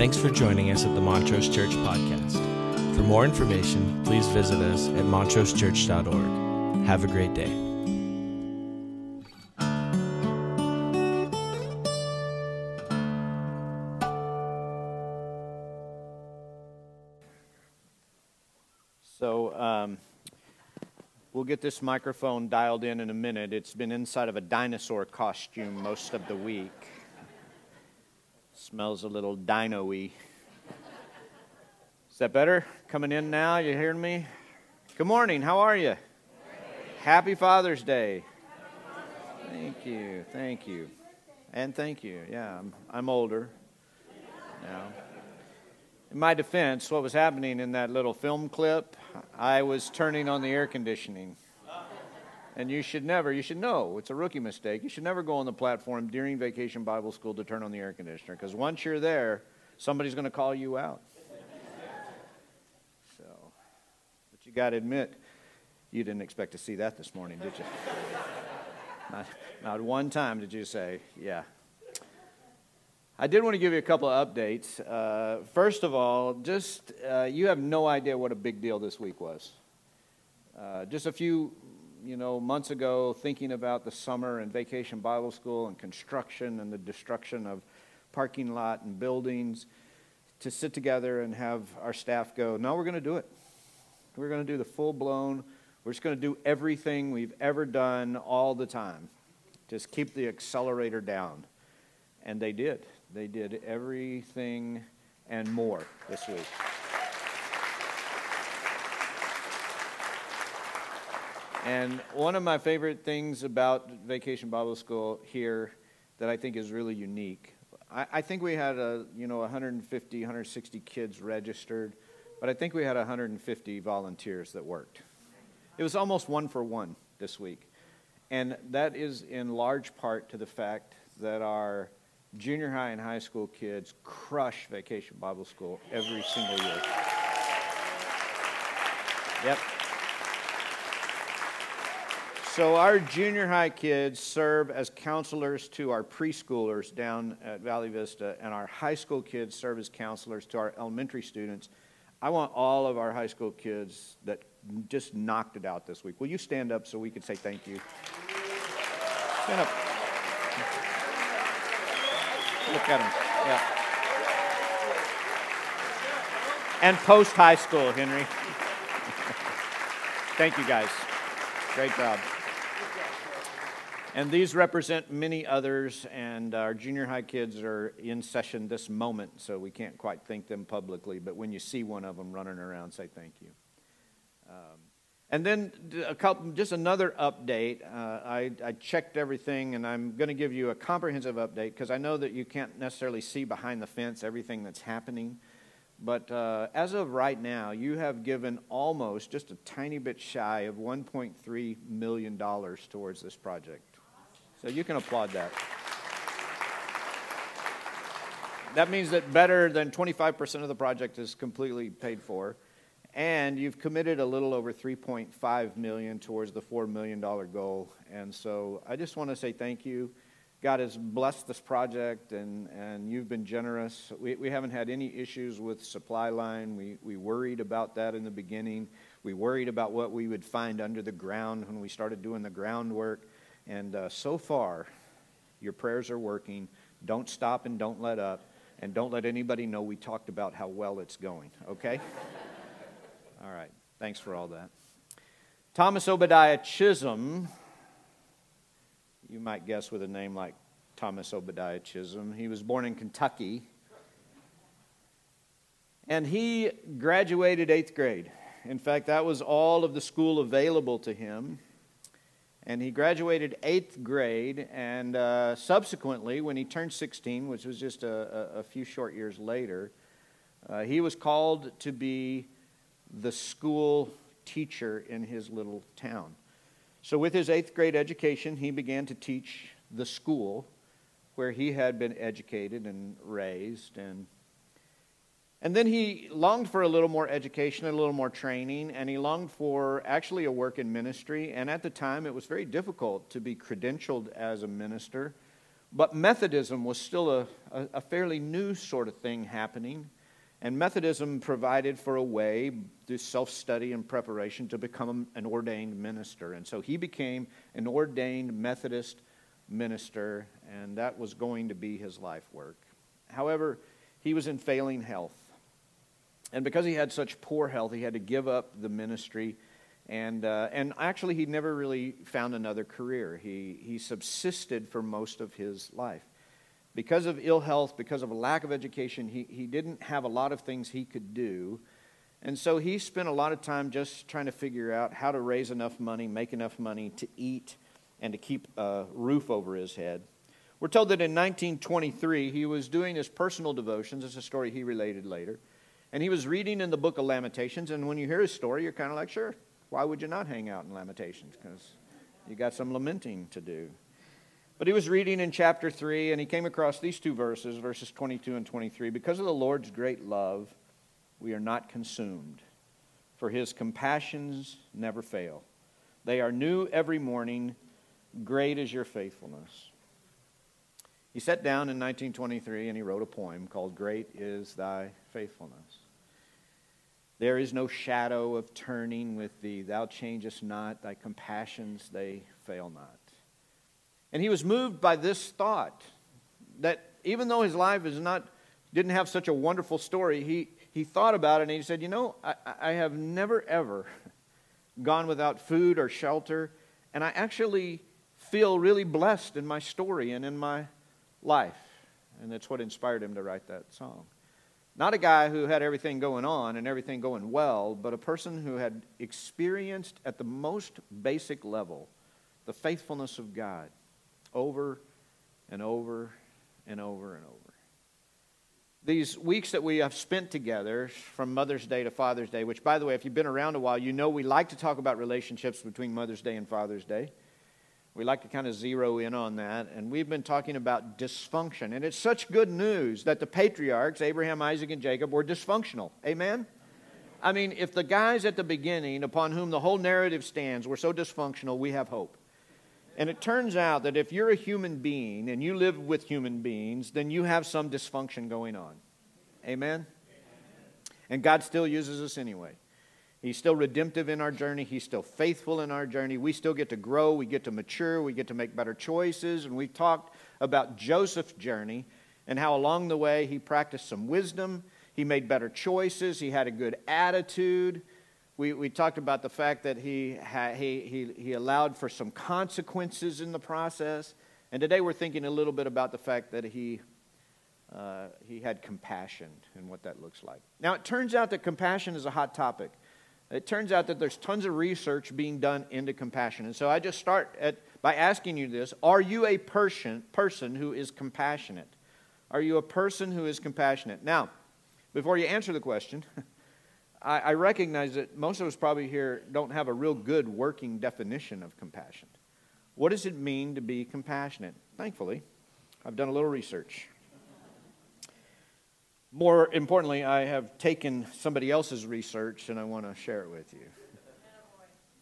Thanks for joining us at the Montrose Church Podcast. For more information, please visit us at montrosechurch.org. Have a great day. So um, we'll get this microphone dialed in in a minute. It's been inside of a dinosaur costume most of the week. Smells a little dino. Is that better? Coming in now? You hearing me? Good morning. How are you? Happy Father's Day. Thank you. Thank you. And thank you. Yeah, I'm, I'm older now. In my defense, what was happening in that little film clip, I was turning on the air conditioning. And you should never, you should know, it's a rookie mistake. You should never go on the platform during vacation Bible school to turn on the air conditioner because once you're there, somebody's going to call you out. So, but you got to admit, you didn't expect to see that this morning, did you? not, not one time did you say, yeah, I did want to give you a couple of updates. Uh, first of all, just uh, you have no idea what a big deal this week was. Uh, just a few, you know, months ago, thinking about the summer and vacation Bible school and construction and the destruction of parking lot and buildings, to sit together and have our staff go, no, we're going to do it. We're going to do the full blown. We're just going to do everything we've ever done all the time. Just keep the accelerator down. And they did. They did everything and more this week. And one of my favorite things about Vacation Bible School here that I think is really unique, I, I, think we had a you know 150, 160 kids registered, but I think we had 150 volunteers that worked. It was almost one for one this week, and that is in large part to the fact that our junior high and high school kids crush Vacation Bible School every single year. Yep. So, our junior high kids serve as counselors to our preschoolers down at Valley Vista, and our high school kids serve as counselors to our elementary students. I want all of our high school kids that just knocked it out this week. Will you stand up so we can say thank you? Stand up. Look at him. Yeah. And post high school, Henry. thank you guys. Great job. And these represent many others, and our junior high kids are in session this moment, so we can't quite thank them publicly. But when you see one of them running around, say thank you. Um, and then a couple, just another update. Uh, I, I, checked everything, and I'm going to give you a comprehensive update because I know that you can't necessarily see behind the fence everything that's happening. But uh, as of right now, you have given almost just a tiny bit shy of $1.3 million towards this project. So you can applaud that. That means that better than 25% of the project is completely paid for. And you've committed a little over 3.5 million towards the 4 million dollar goal. And so I just want to say thank you. God has blessed this project and, and you've been generous. We, we haven't had any issues with supply line. We, we worried about that in the beginning. We worried about what we would find under the ground when we started doing the groundwork. And uh, so far, your prayers are working. Don't stop and don't let up. And don't let anybody know we talked about how well it's going, okay? all right. Thanks for all that. Thomas Obadiah Chisholm, you might guess with a name like Thomas Obadiah Chisholm. He was born in Kentucky. And he graduated eighth grade. In fact, that was all of the school available to him. And he graduated eighth grade, and uh, subsequently, when he turned 16, which was just a, a few short years later, uh, he was called to be the school teacher in his little town. So, with his eighth grade education, he began to teach the school where he had been educated and raised. And and then he longed for a little more education, and a little more training, and he longed for actually a work in ministry. And at the time, it was very difficult to be credentialed as a minister But Methodism was still a, a, a fairly new sort of thing happening. And Methodism provided for a way, through self study and preparation, to become an ordained minister. And so he became an ordained Methodist minister, and that was going to be his life work. However, he was in failing health. And because he had such poor health, he had to give up the ministry. And, uh, and actually, he never really found another career. He, he subsisted for most of his life. Because of ill health, because of a lack of education, he, he didn't have a lot of things he could do. And so he spent a lot of time just trying to figure out how to raise enough money, make enough money to eat, and to keep a roof over his head. We're told that in 1923, he was doing his personal devotions. It's a story he related later. And he was reading in the book of Lamentations. And when you hear his story, you're kind of like, sure, why would you not hang out in Lamentations? Because you got some lamenting to do. But he was reading in chapter 3, and he came across these two verses, verses 22 and 23. Because of the Lord's great love, we are not consumed, for his compassions never fail. They are new every morning. Great is your faithfulness. He sat down in 1923 and he wrote a poem called Great is Thy Faithfulness. There is no shadow of turning with thee. Thou changest not. Thy compassions, they fail not. And he was moved by this thought that even though his life is not, didn't have such a wonderful story, he, he thought about it and he said, You know, I, I have never, ever gone without food or shelter. And I actually feel really blessed in my story and in my life. And that's what inspired him to write that song. Not a guy who had everything going on and everything going well, but a person who had experienced at the most basic level the faithfulness of God over and over and over and over. These weeks that we have spent together from Mother's Day to Father's Day, which, by the way, if you've been around a while, you know we like to talk about relationships between Mother's Day and Father's Day. We like to kind of zero in on that. And we've been talking about dysfunction. And it's such good news that the patriarchs, Abraham, Isaac, and Jacob, were dysfunctional. Amen? I mean, if the guys at the beginning, upon whom the whole narrative stands, were so dysfunctional, we have hope. And it turns out that if you're a human being and you live with human beings, then you have some dysfunction going on. Amen? And God still uses us anyway. He's still redemptive in our journey. He's still faithful in our journey. We still get to grow. We get to mature. We get to make better choices. And we've talked about Joseph's journey and how along the way he practiced some wisdom. He made better choices. He had a good attitude. We, we talked about the fact that he, ha, he, he, he allowed for some consequences in the process. And today we're thinking a little bit about the fact that he, uh, he had compassion and what that looks like. Now, it turns out that compassion is a hot topic. It turns out that there's tons of research being done into compassion. And so I just start at, by asking you this Are you a person, person who is compassionate? Are you a person who is compassionate? Now, before you answer the question, I, I recognize that most of us probably here don't have a real good working definition of compassion. What does it mean to be compassionate? Thankfully, I've done a little research. More importantly, I have taken somebody else's research and I want to share it with you.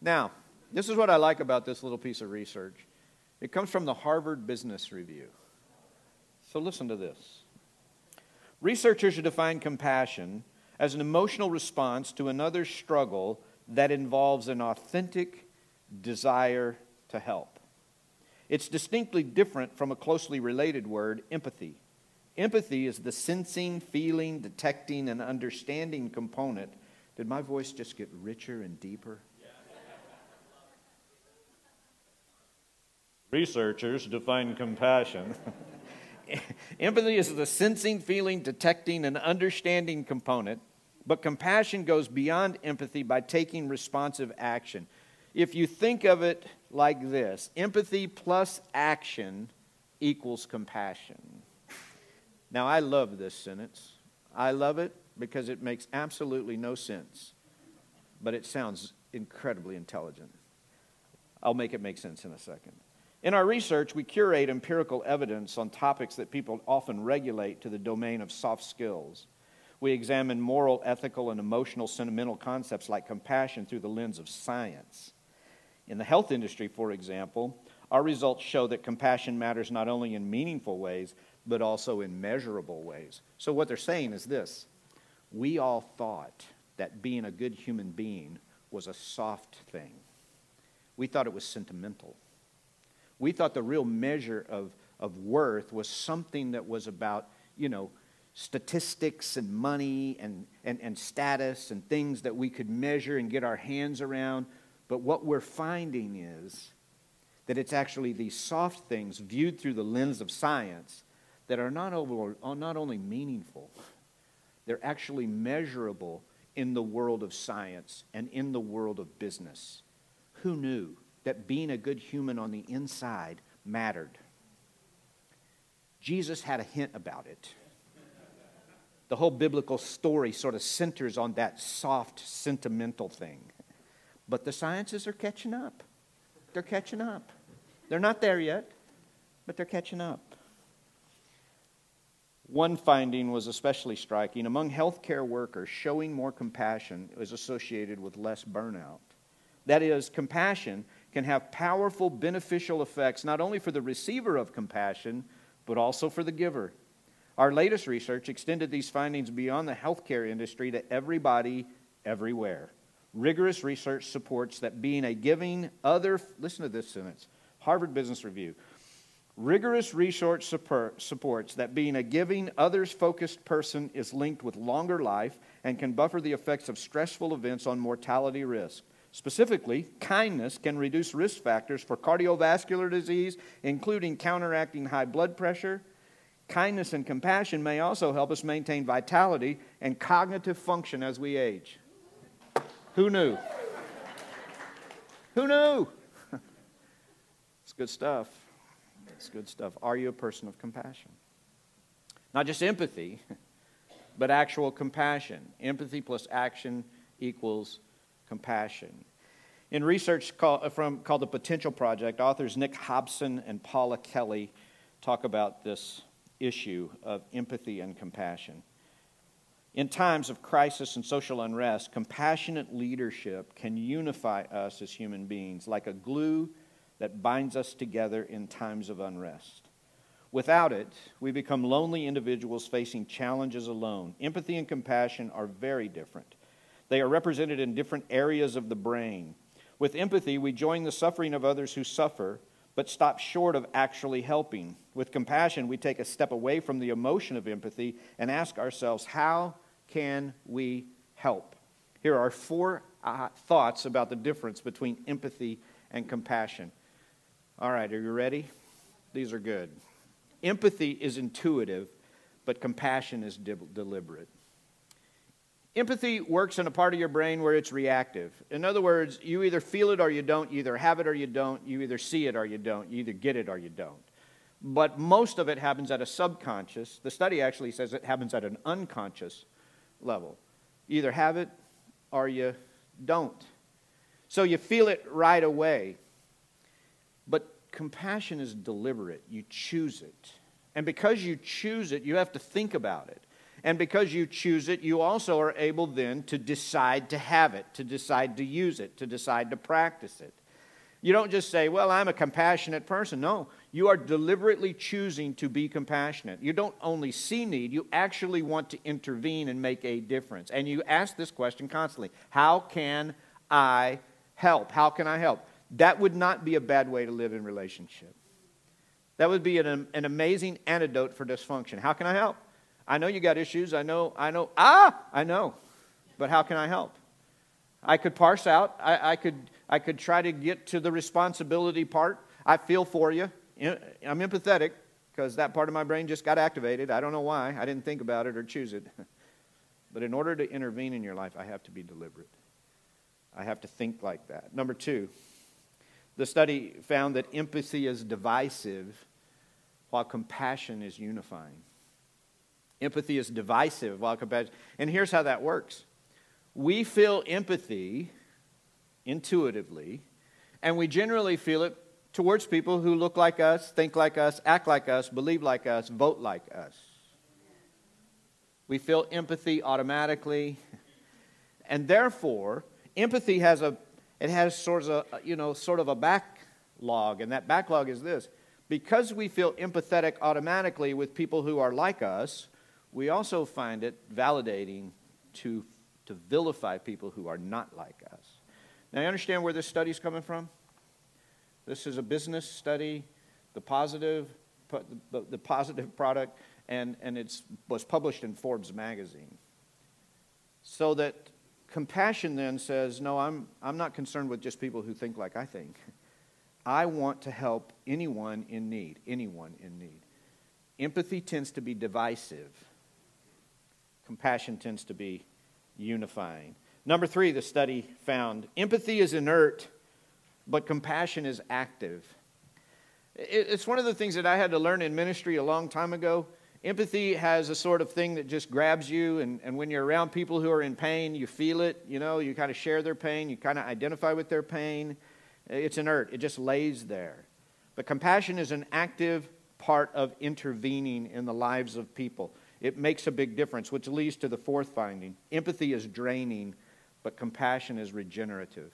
Now, this is what I like about this little piece of research it comes from the Harvard Business Review. So listen to this. Researchers define compassion as an emotional response to another's struggle that involves an authentic desire to help. It's distinctly different from a closely related word, empathy. Empathy is the sensing, feeling, detecting, and understanding component. Did my voice just get richer and deeper? Researchers define compassion. Empathy is the sensing, feeling, detecting, and understanding component, but compassion goes beyond empathy by taking responsive action. If you think of it like this empathy plus action equals compassion. Now, I love this sentence. I love it because it makes absolutely no sense, but it sounds incredibly intelligent. I'll make it make sense in a second. In our research, we curate empirical evidence on topics that people often regulate to the domain of soft skills. We examine moral, ethical, and emotional sentimental concepts like compassion through the lens of science. In the health industry, for example, our results show that compassion matters not only in meaningful ways, but also in measurable ways. So, what they're saying is this we all thought that being a good human being was a soft thing, we thought it was sentimental. We thought the real measure of, of worth was something that was about, you know, statistics and money and, and, and status and things that we could measure and get our hands around. But what we're finding is that it's actually these soft things viewed through the lens of science that are not, over, uh, not only meaningful, they're actually measurable in the world of science and in the world of business. Who knew that being a good human on the inside mattered? Jesus had a hint about it. The whole biblical story sort of centers on that soft, sentimental thing. But the sciences are catching up. They're catching up. They're not there yet, but they're catching up. One finding was especially striking. Among healthcare workers, showing more compassion is associated with less burnout. That is, compassion can have powerful beneficial effects not only for the receiver of compassion, but also for the giver. Our latest research extended these findings beyond the healthcare industry to everybody, everywhere. Rigorous research supports that being a giving other, listen to this sentence Harvard Business Review. Rigorous research supports that being a giving, others focused person is linked with longer life and can buffer the effects of stressful events on mortality risk. Specifically, kindness can reduce risk factors for cardiovascular disease, including counteracting high blood pressure. Kindness and compassion may also help us maintain vitality and cognitive function as we age. Who knew? Who knew? it's good stuff. It's good stuff. Are you a person of compassion? Not just empathy, but actual compassion. Empathy plus action equals compassion. In research called, uh, from, called the Potential Project, authors Nick Hobson and Paula Kelly talk about this issue of empathy and compassion. In times of crisis and social unrest, compassionate leadership can unify us as human beings like a glue that binds us together in times of unrest. Without it, we become lonely individuals facing challenges alone. Empathy and compassion are very different. They are represented in different areas of the brain. With empathy, we join the suffering of others who suffer, but stop short of actually helping. With compassion, we take a step away from the emotion of empathy and ask ourselves, how can we help? Here are four uh, thoughts about the difference between empathy and compassion. All right, are you ready? These are good. Empathy is intuitive, but compassion is de- deliberate. Empathy works in a part of your brain where it's reactive. In other words, you either feel it or you don't, you either have it or you don't, you either see it or you don't, you either get it or you don't. But most of it happens at a subconscious. The study actually says it happens at an unconscious level. You either have it or you don't. So you feel it right away. Compassion is deliberate. You choose it. And because you choose it, you have to think about it. And because you choose it, you also are able then to decide to have it, to decide to use it, to decide to practice it. You don't just say, Well, I'm a compassionate person. No, you are deliberately choosing to be compassionate. You don't only see need, you actually want to intervene and make a difference. And you ask this question constantly How can I help? How can I help? That would not be a bad way to live in relationship. That would be an, an amazing antidote for dysfunction. How can I help? I know you got issues. I know, I know, ah, I know. But how can I help? I could parse out. I, I, could, I could try to get to the responsibility part. I feel for you. I'm empathetic because that part of my brain just got activated. I don't know why. I didn't think about it or choose it. but in order to intervene in your life, I have to be deliberate. I have to think like that. Number two, the study found that empathy is divisive while compassion is unifying. Empathy is divisive while compassion. And here's how that works we feel empathy intuitively, and we generally feel it towards people who look like us, think like us, act like us, believe like us, vote like us. We feel empathy automatically. And therefore, empathy has a it has sort of a, you know, sort of a backlog. And that backlog is this because we feel empathetic automatically with people who are like us, we also find it validating to, to vilify people who are not like us. Now, you understand where this study is coming from? This is a business study, the positive, the positive product, and, and it was published in Forbes magazine. So that compassion then says, no, I'm, I'm not concerned with just people who think like I think. I want to help anyone in need, anyone in need. Empathy tends to be divisive. Compassion tends to be unifying. Number three, the study found empathy is inert, but compassion is active. It's one of the things that I had to learn in ministry a long time ago. Empathy has a sort of thing that just grabs you, and, and when you're around people who are in pain, you feel it. You know, you kind of share their pain, you kind of identify with their pain. It's inert, it just lays there. But compassion is an active part of intervening in the lives of people. It makes a big difference, which leads to the fourth finding empathy is draining, but compassion is regenerative.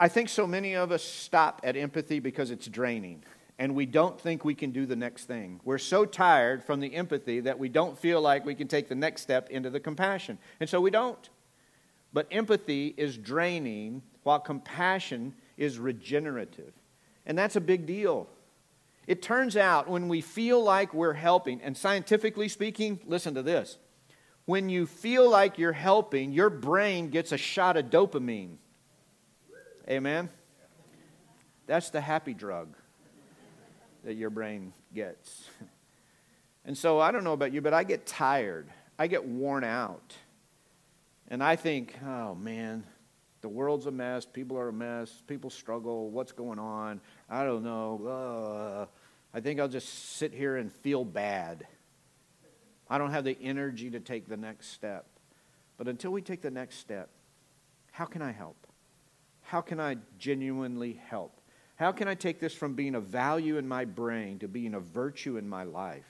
I think so many of us stop at empathy because it's draining and we don't think we can do the next thing. We're so tired from the empathy that we don't feel like we can take the next step into the compassion. And so we don't. But empathy is draining while compassion is regenerative. And that's a big deal. It turns out when we feel like we're helping, and scientifically speaking, listen to this. When you feel like you're helping, your brain gets a shot of dopamine. Amen? That's the happy drug that your brain gets. And so I don't know about you, but I get tired. I get worn out. And I think, oh man, the world's a mess. People are a mess. People struggle. What's going on? I don't know. I think I'll just sit here and feel bad. I don't have the energy to take the next step. But until we take the next step, how can I help? How can I genuinely help? How can I take this from being a value in my brain to being a virtue in my life?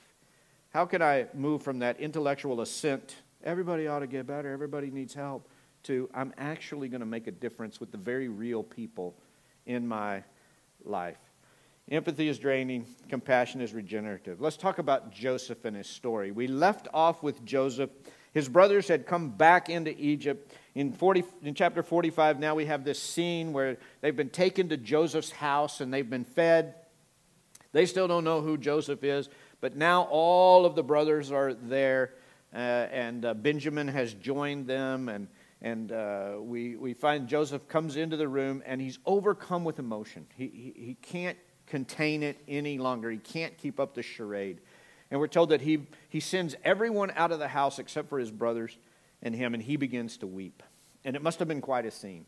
How can I move from that intellectual assent, everybody ought to get better, everybody needs help, to I'm actually going to make a difference with the very real people in my life? Empathy is draining, compassion is regenerative. Let's talk about Joseph and his story. We left off with Joseph. His brothers had come back into Egypt in, 40, in chapter 45, now we have this scene where they've been taken to Joseph's house and they've been fed. They still don't know who Joseph is, but now all of the brothers are there, uh, and uh, Benjamin has joined them. And, and uh, we, we find Joseph comes into the room and he's overcome with emotion. He, he, he can't contain it any longer, he can't keep up the charade. And we're told that he, he sends everyone out of the house except for his brothers and him, and he begins to weep. And it must have been quite a scene.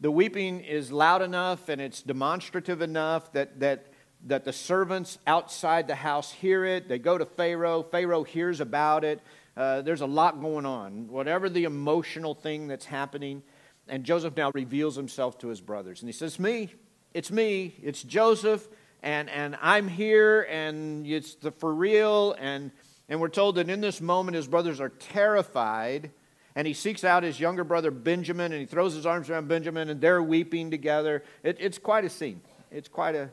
The weeping is loud enough and it's demonstrative enough that, that, that the servants outside the house hear it. They go to Pharaoh. Pharaoh hears about it. Uh, there's a lot going on, whatever the emotional thing that's happening. And Joseph now reveals himself to his brothers. And he says, Me, it's me, it's Joseph, and, and I'm here, and it's the, for real. And, and we're told that in this moment, his brothers are terrified and he seeks out his younger brother Benjamin and he throws his arms around Benjamin and they're weeping together. It, it's quite a scene. It's quite a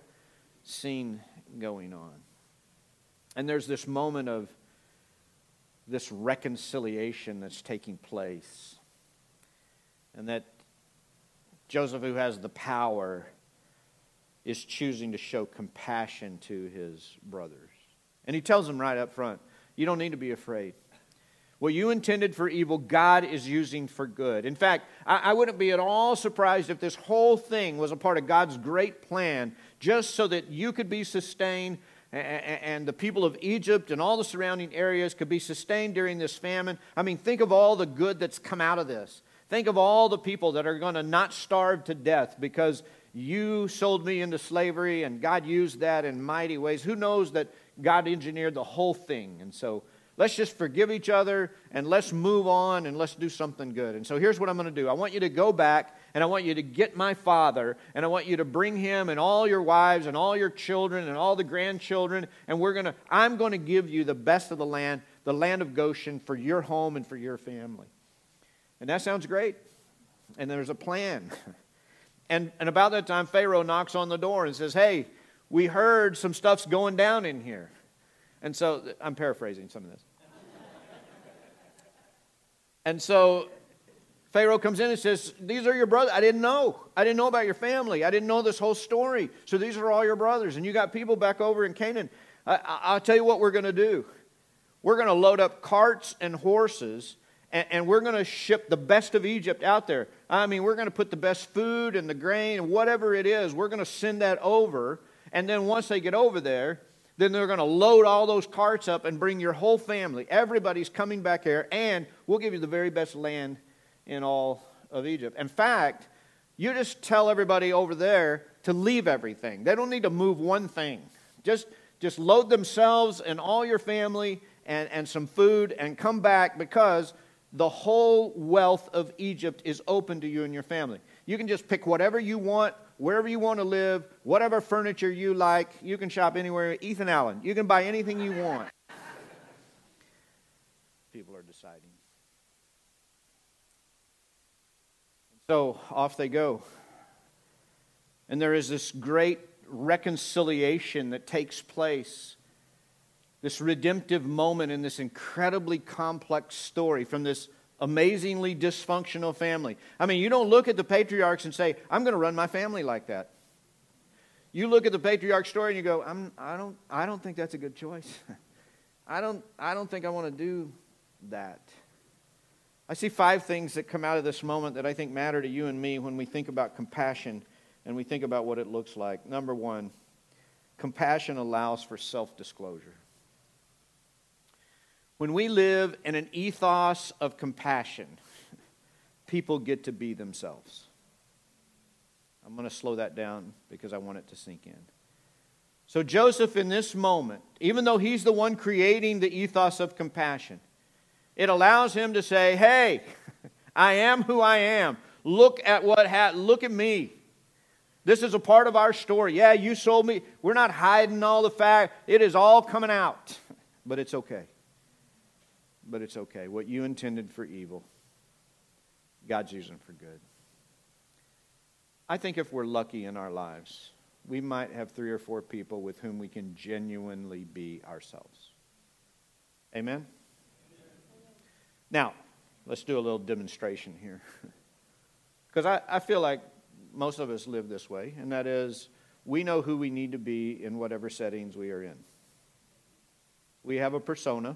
scene going on. And there's this moment of this reconciliation that's taking place. And that Joseph, who has the power, is choosing to show compassion to his brothers. And he tells them right up front you don't need to be afraid. What you intended for evil, God is using for good. In fact, I, I, wouldn't be at all surprised if this whole thing was a part of God's great plan just so that you could be sustained and, and the people of Egypt and all the surrounding areas could be sustained during this famine. I mean, think of all the good that's come out of this. Think of all the people that are going to not starve to death because you sold me into slavery and God used that in mighty ways. Who knows that God engineered the whole thing? And so, Let's just forgive each other and let's move on and let's do something good. And so here's what I'm going to do I want you to go back and I want you to get my father and I want you to bring him and all your wives and all your children and all the grandchildren. And we're going to, I'm going to give you the best of the land, the land of Goshen for your home and for your family. And that sounds great. And there's a plan. And, and about that time, Pharaoh knocks on the door and says, Hey, we heard some stuff's going down in here. And so, I'm paraphrasing some of this. And so, Pharaoh comes in and says, These are your brothers. I didn't know. I didn't know about your family. I didn't know this whole story. So, these are all your brothers. And you got people back over in Canaan. I, will tell you what we're going to do. We're going to load up carts and horses, and, and we're going to ship the best of Egypt out there. I mean, we're going to put the best food and the grain and whatever it is, we're going to send that over. And then once they get over there, then they're going to load all those carts up and bring your whole family. Everybody's coming back here, and we'll give you the very best land in all of Egypt. In fact, you just tell everybody over there to leave everything. They don't need to move one thing. Just, just load themselves and all your family and, and some food and come back because the whole wealth of Egypt is open to you and your family. You can just pick whatever you want, wherever you want to live, whatever furniture you like. You can shop anywhere. Ethan Allen, you can buy anything you want. People are deciding. So off they go. And there is this great reconciliation that takes place this redemptive moment in this incredibly complex story from this amazingly dysfunctional family. I mean, you don't look at the patriarchs and say, I'm going to run my family like that. You look at the patriarch story and you go, I'm, I, don't, I don't think that's a good choice. I, don't, I don't think I want to do that. I see five things that come out of this moment that I think matter to you and me when we think about compassion and we think about what it looks like. Number one, compassion allows for self disclosure. When we live in an ethos of compassion, people get to be themselves. I'm going to slow that down because I want it to sink in. So, Joseph, in this moment, even though he's the one creating the ethos of compassion, it allows him to say, Hey, I am who I am. Look at what happened. Look at me. This is a part of our story. Yeah, you sold me. We're not hiding all the fact. It is all coming out, but it's okay but it's okay. What you intended for evil, God's using for good. I think if we're lucky in our lives, we might have three or four people with whom we can genuinely be ourselves. Amen? Now, let's do a little demonstration here. Because I, I feel like most of us live this way, and that is we know who we need to be in whatever settings we are in. We have a persona,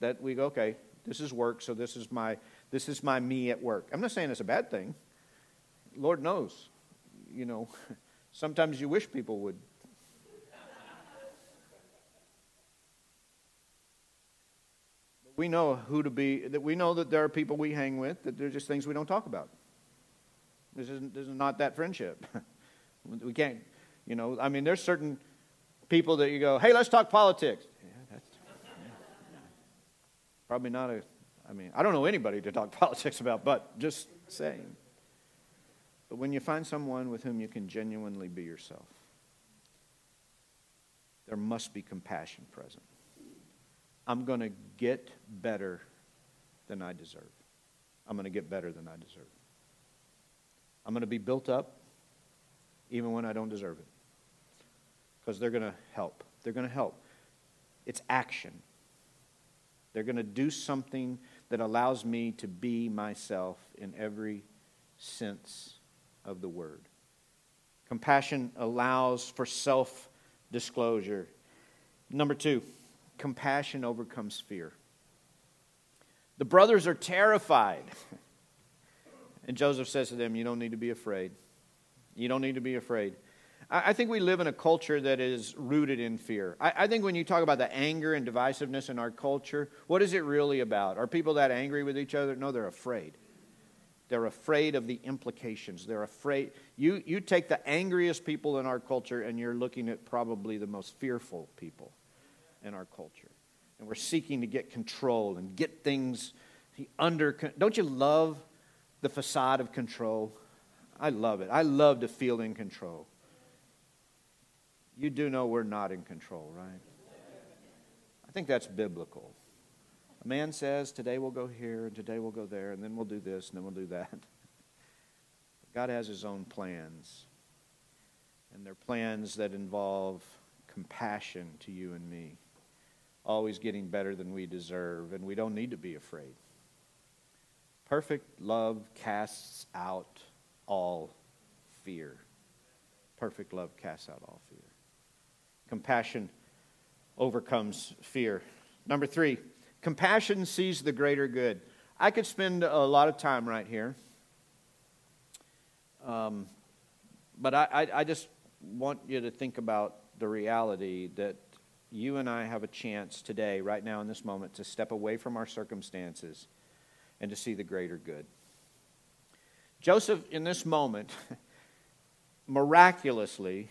that we go, okay, this is work, so this is my this is my me at work. I'm not saying it's a bad thing. Lord knows, you know, sometimes you wish people would. we know who to be. That we know that there are people we hang with. That there's just things we don't talk about. This isn't. This is not that friendship. we can't. You know. I mean, there's certain people that you go, hey, let's talk politics. Probably not a, I mean, I don't know anybody to talk politics about, but just saying. But when you find someone with whom you can genuinely be yourself, there must be compassion present. I'm going to get better than I deserve. I'm going to get better than I deserve. I'm going to be built up even when I don't deserve it. Because they're going to help. They're going to help. It's action. They're going to do something that allows me to be myself in every sense of the word. Compassion allows for self disclosure. Number two, compassion overcomes fear. The brothers are terrified. And Joseph says to them, You don't need to be afraid. You don't need to be afraid. I think we live in a culture that is rooted in fear. I, think when you talk about the anger and divisiveness in our culture, what is it really about? Are people that angry with each other? No, they're afraid. They're afraid of the implications. They're afraid. You, you take the angriest people in our culture, and you're looking at probably the most fearful people in our culture. And we're seeking to get control and get things under. Don't you love the facade of control? I love it. I love to feel in control. You do know we're not in control, right? I think that's biblical. A man says, Today we'll go here, and today we'll go there, and then we'll do this, and then we'll do that. God has his own plans. And they're plans that involve compassion to you and me, always getting better than we deserve, and we don't need to be afraid. Perfect love casts out all fear. Perfect love casts out all fear. Compassion overcomes fear. Number three, compassion sees the greater good. I could spend a lot of time right here. Um, but I, I, I just want you to think about the reality that you and I have a chance today, right now in this moment, to step away from our circumstances and to see the greater good. Joseph, in this moment, miraculously,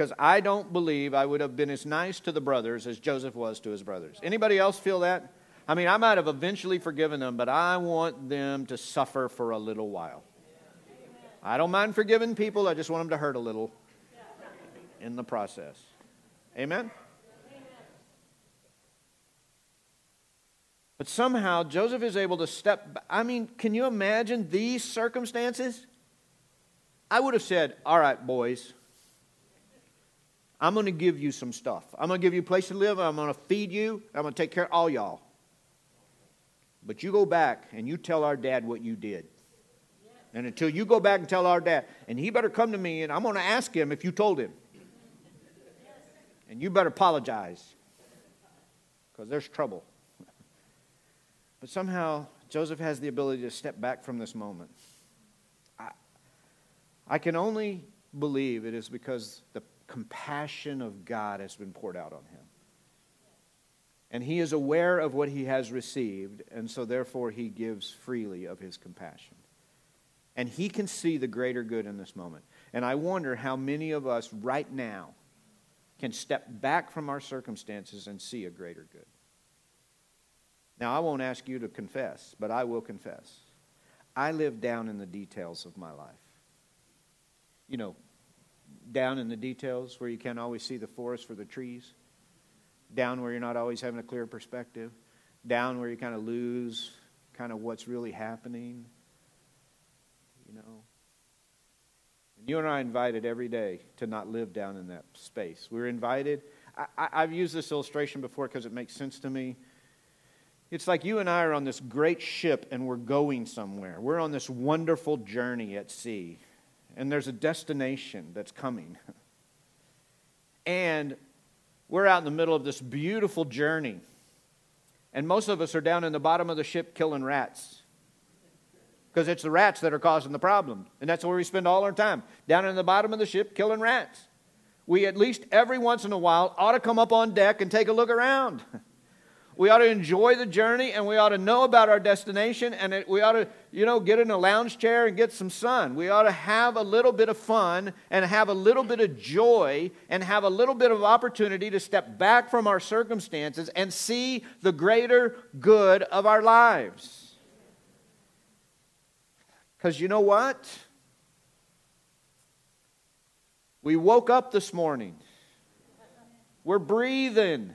because I don't believe I would have been as nice to the brothers as Joseph was to his brothers. Anybody else feel that? I mean, I might have eventually forgiven them, but I want them to suffer for a little while. I don't mind forgiving people, I just want them to hurt a little in the process. Amen? But somehow Joseph is able to step back. I mean, can you imagine these circumstances? I would have said, All right, boys, I'm going to give you some stuff. I'm going to give you a place to live. I'm going to feed you. I'm going to take care of all y'all. But you go back and you tell our dad what you did. And until you go back and tell our dad, and he better come to me and I'm going to ask him if you told him. And you better apologize because there's trouble. But somehow, Joseph has the ability to step back from this moment. I, I can only believe it is because the compassion of God has been poured out on him. And he is aware of what he has received, and so therefore he gives freely of his compassion. And he can see the greater good in this moment. And I wonder how many of us right now can step back from our circumstances and see a greater good. Now, I won't ask you to confess, but I will confess. I live down in the details of my life. You know, down in the details where you can't always see the forest for the trees, down where you're not always having a clear perspective, down where you kind of lose kind of what's really happening. You know, and you and I are invited every day to not live down in that space. We're invited. I, I've used this illustration before because it makes sense to me. It's like you and I are on this great ship and we're going somewhere. We're on this wonderful journey at sea, and there's a destination that's coming. And we're out in the middle of this beautiful journey, and most of us are down in the bottom of the ship killing rats because it's the rats that are causing the problem. And that's where we spend all our time down in the bottom of the ship killing rats. We at least every once in a while ought to come up on deck and take a look around. We ought to enjoy the journey and we ought to know about our destination and it, we ought to, you know, get in a lounge chair and get some sun. We ought to have a little bit of fun and have a little bit of joy and have a little bit of opportunity to step back from our circumstances and see the greater good of our lives. Because you know what? We woke up this morning. We're breathing.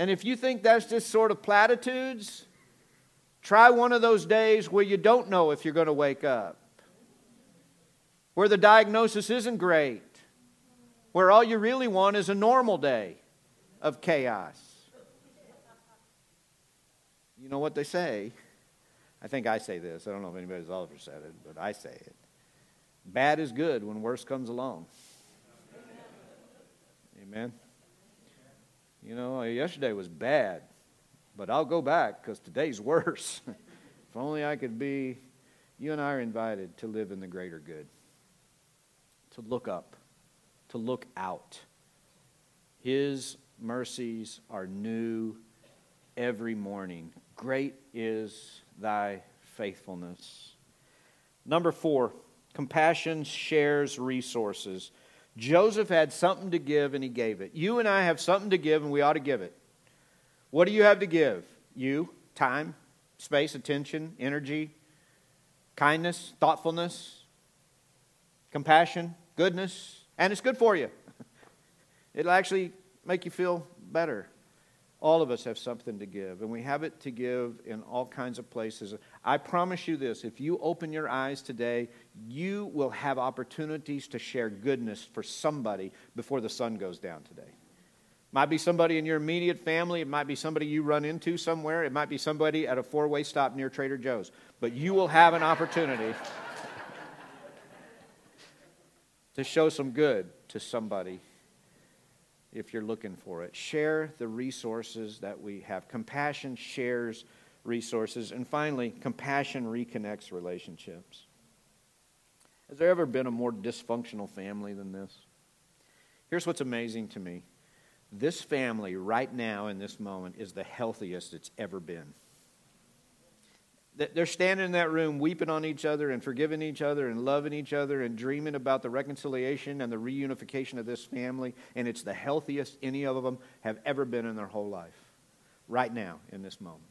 And if you think that's just sort of platitudes, try one of those days where you don't know if you're going to wake up, where the diagnosis isn't great, where all you really want is a normal day of chaos. You know what they say? I think I say this. I don't know if anybody's ever said it, but I say it. Bad is good when worse comes along. Amen. You know, yesterday was bad, but I'll go back because today's worse. if only I could be, you and I are invited to live in the greater good, to look up, to look out. His mercies are new every morning. Great is thy faithfulness. Number four, compassion shares resources. Joseph had something to give and he gave it. You and I have something to give and we ought to give it. What do you have to give? You, time, space, attention, energy, kindness, thoughtfulness, compassion, goodness, and it's good for you. It'll actually make you feel better. All of us have something to give, and we have it to give in all kinds of places. I promise you this if you open your eyes today, you will have opportunities to share goodness for somebody before the sun goes down today. Might be somebody in your immediate family. It might be somebody you run into somewhere. It might be somebody at a four way stop near Trader Joe's. But you will have an opportunity to show some good to somebody if you're looking for it. Share the resources that we have. Compassion shares resources. And finally, compassion reconnects relationships. Has there ever been a more dysfunctional family than this? Here's what's amazing to me this family, right now in this moment, is the healthiest it's ever been. They're standing in that room weeping on each other and forgiving each other and loving each other and dreaming about the reconciliation and the reunification of this family. And it's the healthiest any of them have ever been in their whole life, right now in this moment.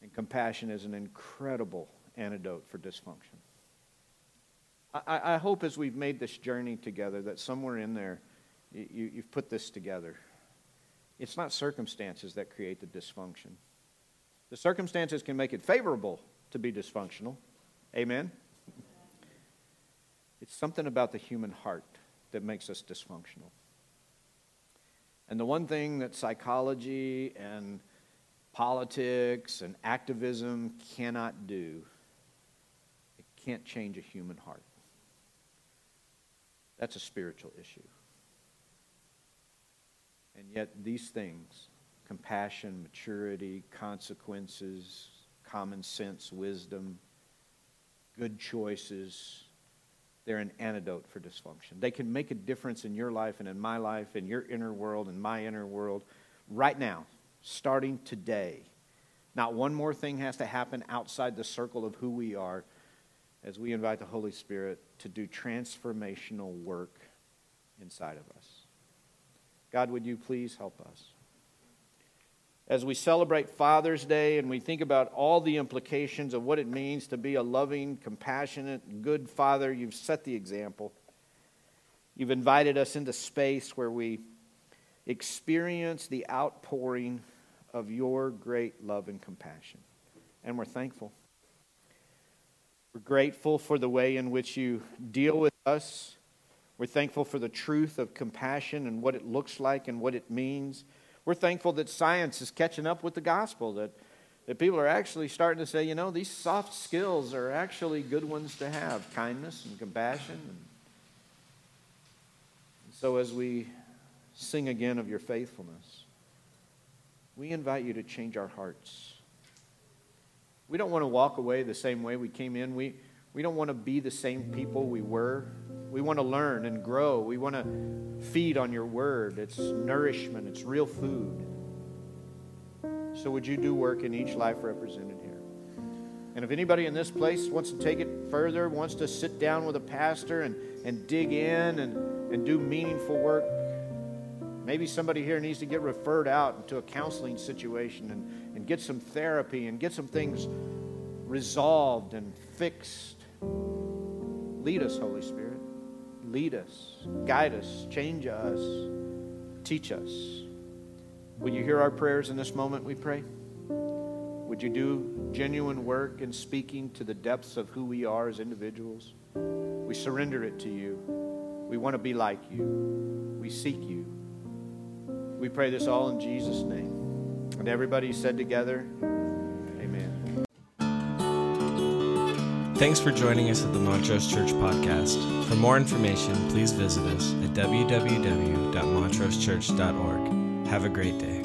And compassion is an incredible antidote for dysfunction. I, I hope as we've made this journey together that somewhere in there you, you've put this together. It's not circumstances that create the dysfunction. The circumstances can make it favorable to be dysfunctional. Amen? It's something about the human heart that makes us dysfunctional. And the one thing that psychology and politics and activism cannot do, it can't change a human heart. That's a spiritual issue. And yet, these things compassion, maturity, consequences, common sense, wisdom, good choices they're an antidote for dysfunction. They can make a difference in your life and in my life, in your inner world and my inner world, right now, starting today. Not one more thing has to happen outside the circle of who we are as we invite the Holy Spirit to do transformational work inside of us. God, would you please help us? As we celebrate Father's Day and we think about all the implications of what it means to be a loving, compassionate, good father, you've set the example. You've invited us into space where we experience the outpouring of your great love and compassion. And we're thankful. We're grateful for the way in which you deal with us we're thankful for the truth of compassion and what it looks like and what it means. We're thankful that science is catching up with the gospel, that, that people are actually starting to say, you know, these soft skills are actually good ones to have kindness and compassion. And, so as we sing again of your faithfulness, we invite you to change our hearts. We don't want to walk away the same way we came in. We, we don't want to be the same people we were. We want to learn and grow. We want to feed on your word. It's nourishment, it's real food. So, would you do work in each life represented here? And if anybody in this place wants to take it further, wants to sit down with a pastor and, and dig in and, and do meaningful work, maybe somebody here needs to get referred out into a counseling situation and, and get some therapy and get some things resolved and fixed. Lead us, Holy Spirit lead us, guide us, change us, teach us. Will you hear our prayers in this moment, we pray? Would you do genuine work in speaking to the depths of who we are as individuals? We surrender it to you. We want to be like you. We seek you. We pray this all in Jesus' name. And everybody said together, Thanks for joining us at the Montrose Church Podcast. For more information, please visit us at www.montrosechurch.org. Have a great day.